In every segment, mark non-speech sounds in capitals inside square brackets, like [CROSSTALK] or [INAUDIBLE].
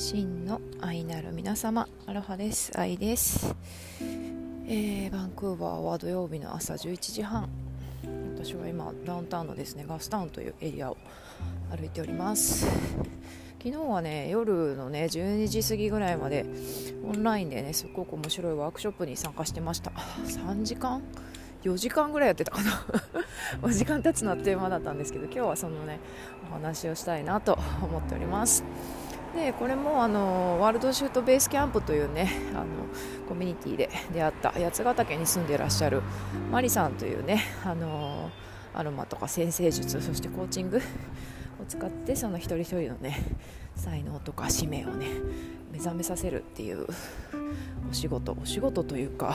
真の愛なる皆様アロハです。愛です、えー、バンクーバーは土曜日の朝11時半。私は今ダウンタウンのですねガスタウンというエリアを歩いております。昨日はね夜のね12時過ぎぐらいまでオンラインでねすっごく面白いワークショップに参加してました。3時間？4時間ぐらいやってたかな。[LAUGHS] お時間経つのあっという間だったんですけど今日はそのねお話をしたいなと思っております。でこれもあのワールドシュートベースキャンプというね [LAUGHS] あのコミュニティで出会った八ヶ岳に住んでいらっしゃるマリさんというねあのアロマとか先生術そしてコーチング使ってその一人一人のね [LAUGHS] 才能とか使命をね目覚めさせるっていうお仕事。お仕事というか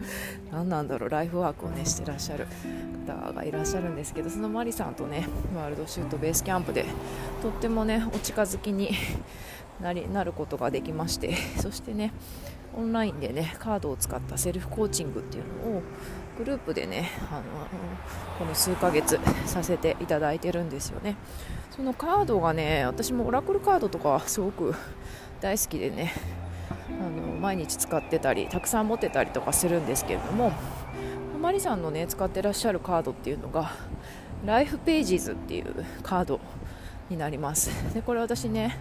[LAUGHS] 何なんだろうライフワークをねしてらっしゃる方がいらっしゃるんですけどそのマリさんとねワールドシュートベースキャンプでとってもねお近づきになりなることができましてそしてねオンラインでねカードを使ったセルフコーチングっていうのをグループでねあのこの数ヶ月させていただいてるんですよね。そのカードがね私もオラクルカードとかすごく大好きでねあの毎日使ってたりたくさん持ってたりとかするんですけれどもマリさんのね使ってらっしゃるカードっていうのがライフページズっていうカードになります。でこれ私ね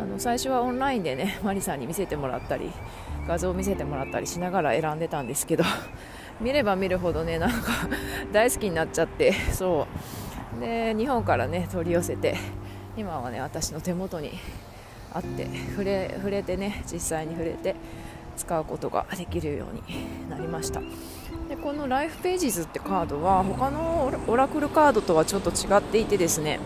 あの最初はオンラインでねマリさんに見せてもらったり画像を見せてもらったりしながら選んでたんですけど見れば見るほどねなんか [LAUGHS] 大好きになっちゃってそう。で日本からね取り寄せて今はね私の手元にあって触れ触れてね実際に触れて使うことができるようになりました。でこのライフページズってカードは他のオラクルカードとはちょっと違っていてですね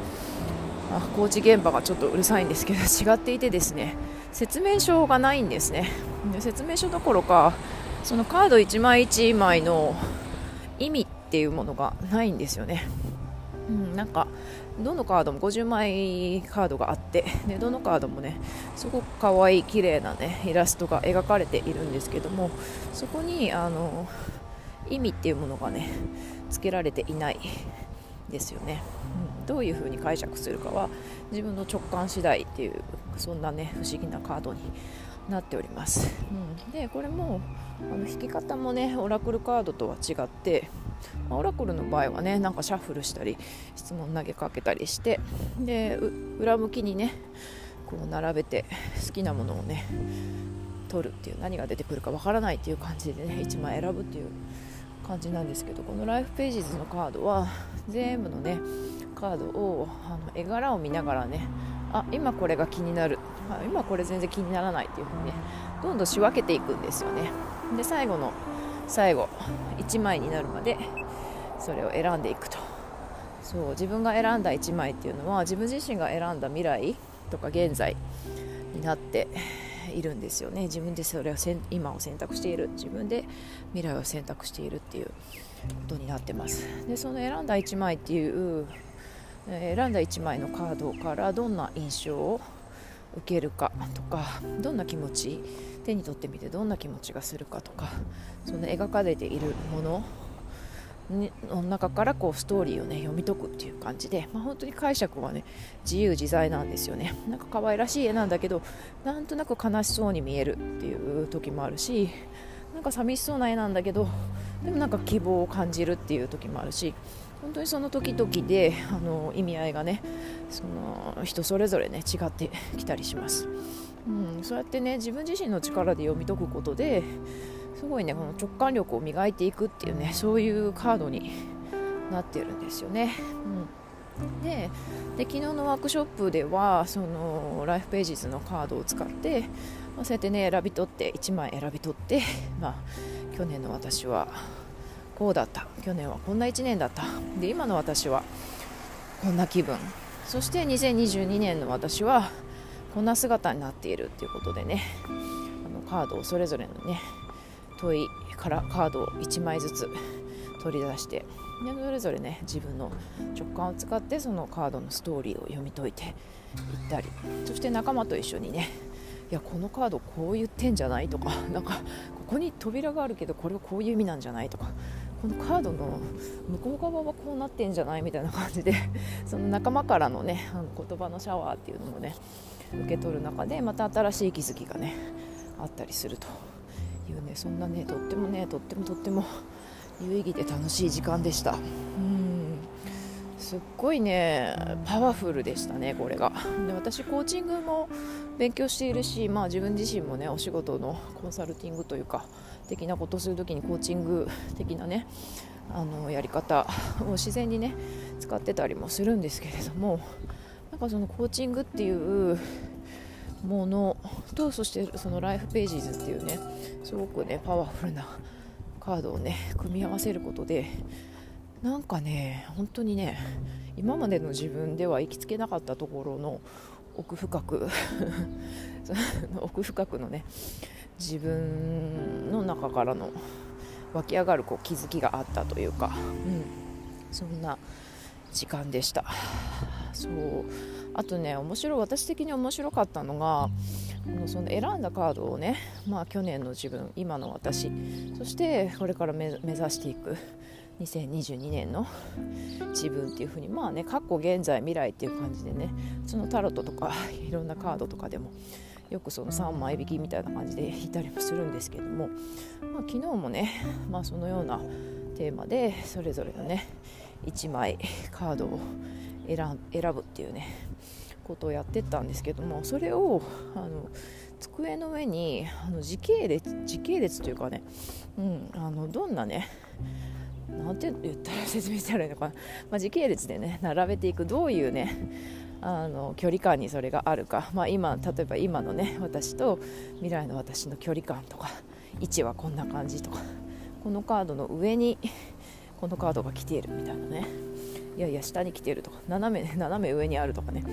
あ工事現場がちょっとうるさいんですけど違っていてですね説明書がないんですね。で説明書どころかそのカード1枚1枚の意味っていうものがないんですよね。うん、なんかどのカードも50枚カードがあってでどのカードもねすごく可愛い綺麗なねイラストが描かれているんですけどもそこにあの意味っていうものがねつけられていないですよね、うん、どういう風に解釈するかは自分の直感次第っていうそんなね不思議なカードになっております、うん、でこれもあの引き方もねオラクルカードとは違ってまオラクルの場合はねなんかシャッフルしたり質問投げかけたりしてで裏向きにねこう並べて好きなものをね取るっていう何が出てくるかわからないっていう感じでね1枚選ぶっていう感じなんですけどこのライフページズのカードは全部のねカードをあの絵柄を見ながらねあ今これが気になるあ今これ全然気にならないっていう風にねどんどん仕分けていくんですよね。で最後の最後1枚になるまでそれを選んでいくと。そう自分が選んだ1枚っていうのは自分自身が選んだ未来とか現在になっているんですよね。自分でそれを今を選択している。自分で未来を選択しているっていうことになってます。でその選んだ1枚っていう選んだ1枚のカードからどんな印象を受けるかとかどんな気持ち手に取ってみてどんな気持ちがするかとかその描かれているものの中からこうストーリーをね読み解くっていう感じで、まあ、本当に解釈はね自由自在なんですよね。なんか可愛らしい絵なんだけどなんとなく悲しそうに見えるっていう時もあるしなんか寂しそうな絵なんだけどでもなんか希望を感じるっていう時もあるし本当にその時々であの意味合いがねその人それぞれね違ってきたりします、うん、そうやってね自分自身の力で読み解くことですごいねこの直感力を磨いていくっていうねそういうカードになってるんですよね、うん、でで昨日のワークショップではそのライフページズのカードを使って、まあ、そうやってね選び取って1枚選び取って、まあ、去年の私はこうだった。去年はこんな1年だった。で今の私はこんな気分。そして2022年の私はこんな姿になっているっていうことでねあのカードをそれぞれのね問いからカードを1枚ずつ取り出してでそれぞれね自分の直感を使ってそのカードのストーリーを読み解いていったり。そして仲間と一緒にねいやこのカードこう言ってんじゃない？とかなんかここに扉があるけどこれはこういう意味なんじゃない？とかこのカードの向こう側はこうなってんじゃないみたいな感じで [LAUGHS] その仲間からのねあの言葉のシャワーっていうのもね受け取る中でまた新しい気づきがねあったりするというねそんなねとってもねとってもとっても有意義で楽しい時間でした。うん。すっごいねパワフルでしたねこれが。で私コーチングも勉強しているし、まあ、自分自身もねお仕事のコンサルティングというか的なことをするときにコーチング的なねあのやり方を自然にね使ってたりもするんですけれどもなんかそのコーチングっていうものとそしてそのライフページズっていうねすごくねパワフルなカードをね組み合わせることでなんかね本当にね今までの自分では行きつけなかったところの奥深く [LAUGHS] 奥深くのね自分の中からの湧き上がるこう気づきがあったというか、うん、そんな時間でした。そうあとね面白い私的に面白かったのがその選んだカードをね、まあ、去年の自分今の私そしてこれから目指していく2022年の自分っていう風にまあね過去現在未来っていう感じでねそのタロットとか [LAUGHS] いろんなカードとかでもよくその3枚引きみたいな感じで引いたりもするんですけども、まあ、昨日もね、まあ、そのようなテーマでそれぞれのね1枚カードを選ぶっていうねことをやってったんですけどもそれをあの机の上にあの時系列時系列というかね、うん、あのどんなねなんて言ったら説明したらいいのかな、まあ、時系列でね並べていく。どういうねあの距離感にそれがあるか、まあ、今例えば今のね私と未来の私の距離感とか位置はこんな感じとかこのカードの上にこのカードが来ているみたいなね。いやいや下に来ているとか斜め斜め上にあるとかね。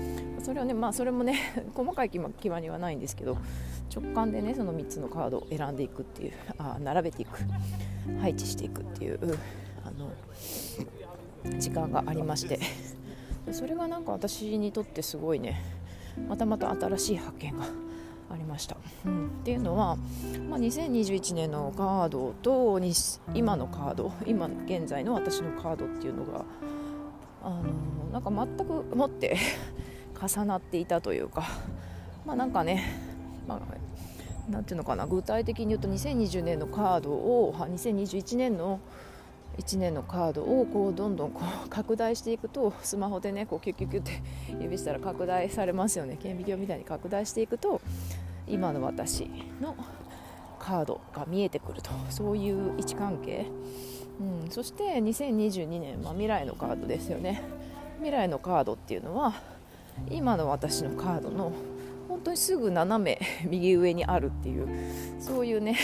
それはねまあそれもね [LAUGHS] 細かい決ま決まりはないんですけど直感でねその3つのカードを選んでいくっていうあ並べていく。配置していくっていうあの時間がありまして。それがなんか私にとってすごいねまたまた新しい発見がありました、うん、っていうのは、まあ、2021年のカードと今のカード今現在の私のカードっていうのがあのなんか全くもって重なっていたというか。まあなんかね、まあ、なんていうのかな具体的に言うと2020年のカードを2021年の1年のカードをこうどんどんこう拡大していくとスマホでねこうキュキュキュッて指したら拡大されますよね。顕微鏡みたいに拡大していくと今の私のカードが見えてくると。そういう位置関係、うん、そして2022年、まあ、未来のカードですよね。未来のカードっていうのは今の私のカードの本当にすぐ斜め [LAUGHS] 右上にあるっていうそういうね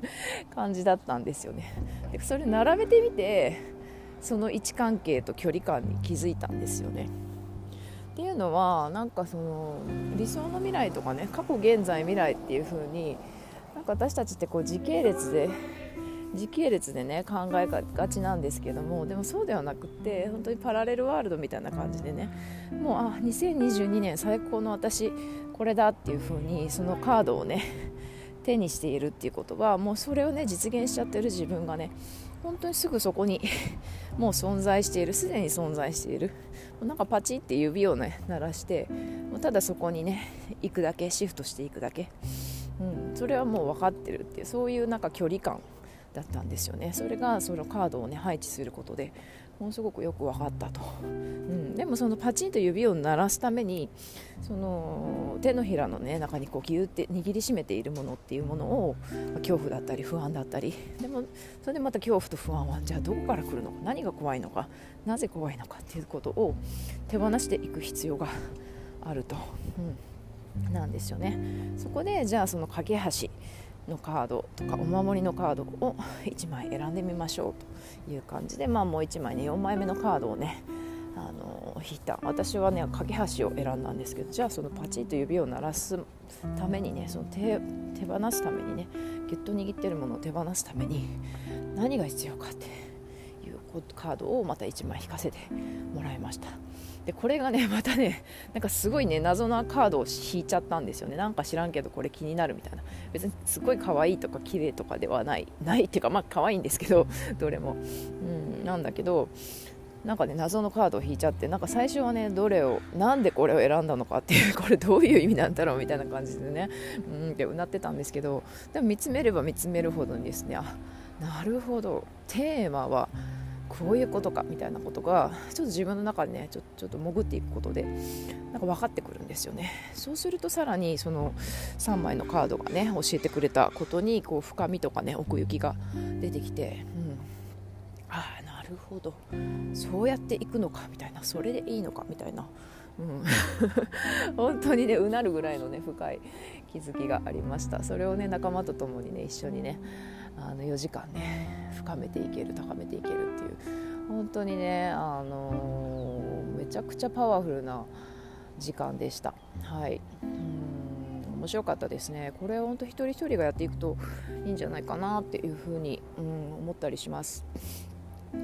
[LAUGHS] 感じだったんですよね。でそれ並べてみてその位置関係と距離感に気づいたんですよね。っていうのはなんかその理想の未来とかね過去現在未来っていう風になんか私たちってこう時系列で時系列でね考えがちなんですけどもでもそうではなくって本当にパラレルワールドみたいな感じでねもうあ2022年最高の私これだっていう風にそのカードをね [LAUGHS] 手にしているっていうことはもうそれをね実現しちゃってる自分がね本当にすぐそこに [LAUGHS] もう存在しているすでに存在しているなんかパチって指をね鳴らしてもうただそこにね行くだけシフトしていくだけ、うん、それはもう分かってるっていうそういうなんか距離感だったんですよね。それがそのカードをね配置することでものすごくよく分かったと、うん、でもそのパチンと指を鳴らすためにその手のひらの、ね、中にこうギュって握りしめているものっていうものをま恐怖だったり不安だったり。でもそれでまた恐怖と不安はじゃあどこから来るのか何が怖いのかなぜ怖いのかっていうことを手放していく必要があると、うん、なんですよね。そこでじゃあその架け橋のカードとかお守りのカードを1枚選んでみましょうという感じで、まあ、もう1枚ね4枚目のカードをねあの引いた私はね架け橋を選んだんですけどじゃあそのパチッと指を鳴らすためにねその手手放すためにねギュッと握ってるものを手放すために何が必要かっていうカードをまた1枚引かせてもらいました。でこれがね [LAUGHS] またねなんかすごいね謎なカードを引いちゃったんですよね。なんか知らんけどこれ気になるみたいな。別にすごい可愛いとか綺麗とかではない。ないっていうかまあ可愛いんですけどどれも、うん、なんだけどなんかね謎のカードを引いちゃってなんか最初はねどれをなんでこれを選んだのかっていう [LAUGHS] これどういう意味なんだろうみたいな感じでね。うんってうなってたんですけどでも見つめれば見つめるほどにですね。あなるほど。テーマはこういうことかみたいなことがちょっと自分の中でねちょちょっと潜っていくことでなんか分かってくるんですよね。そうするとさらにその3枚のカードがね教えてくれたことにこう深みとかね奥行きが出てきて、うん、ああなるほど。そうやっていくのかみたいな。それでいいのかみたいな、うん、[LAUGHS] 本当にねうなるぐらいのね深い気づきがありました。それをね仲間と共にね一緒にねあの4時間ね深めていける高めていけるっていう本当にね、あのー、めちゃくちゃパワフルな時間でした。はいうん面白かったですね。これ本当一人一人がやっていくといいんじゃないかなっていうふうに、うん、思ったりします。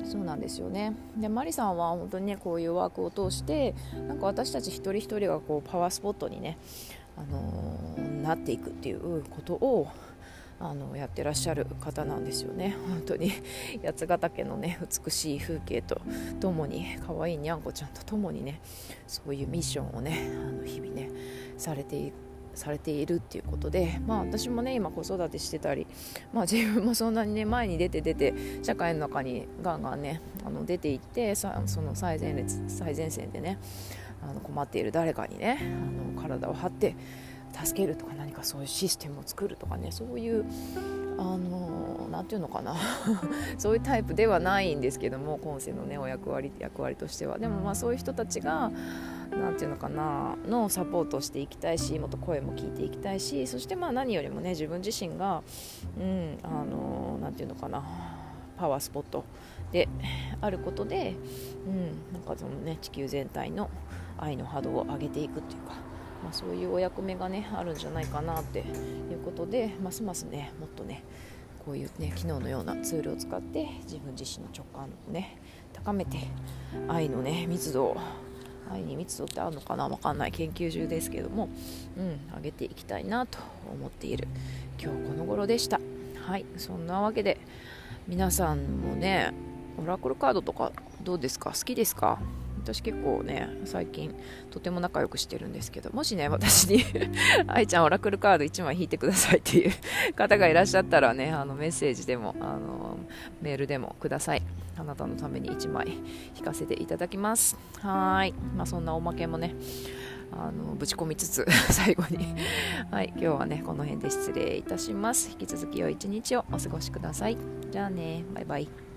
そうなんですよねでマリさんは本当にねこういうワークを通してなんか私たち一人一人がこうパワースポットにね、あのー、なっていくっていうことをあのやってらっしゃる方なんですよね。[LAUGHS] 本当に。[LAUGHS] 八ヶ岳のね美しい風景とともに可愛いにゃんこちゃんとともにねそういうミッションをねあの日々ねされていされているっていうことで、まあ、私もね今子育てしてたり、まあ、自分もそんなにね前に出て出て社会の中にガンガンねあの出ていってさその最前列最前線でねあの困っている誰かにねあの体を張って助けるとか何かそういうシステムを作るとかねそういうあのなていうのかな。[LAUGHS] そういうタイプではないんですけども今世のねお役割役割としては。でもまあそういう人たちが何ていうのかなのサポートをしていきたいしもっと声も聞いていきたいしそしてまあ何よりもね自分自身がうんあのなていうのかなパワースポットであることで、うん、なんかそのね地球全体の愛の波動を上げていくっていうか。まあ、そういうお役目がねあるんじゃないかなっていうことでますますねもっとねこういうね機能のようなツールを使って自分自身の直感をね高めて愛のね密度を愛に密度ってあるのかなわかんない研究中ですけども、うん、上げていきたいなと思っている今日この頃でした。はいそんなわけで皆さんもねオラクルカードとかどうですか？好きですか？私結構ね最近とても仲良くしてるんですけどもしね私に [LAUGHS] 愛ちゃんオラクルカード1枚引いてくださいっていう方がいらっしゃったらねあのメッセージでもあのメールでもください。あなたのために1枚引かせていただきます。はい、まあ、そんなおまけもねあのぶち込みつつ [LAUGHS] 最後に。はい。今日はねこの辺で失礼いたします。引き続き良い一日をお過ごしください。じゃあね。バイバイ。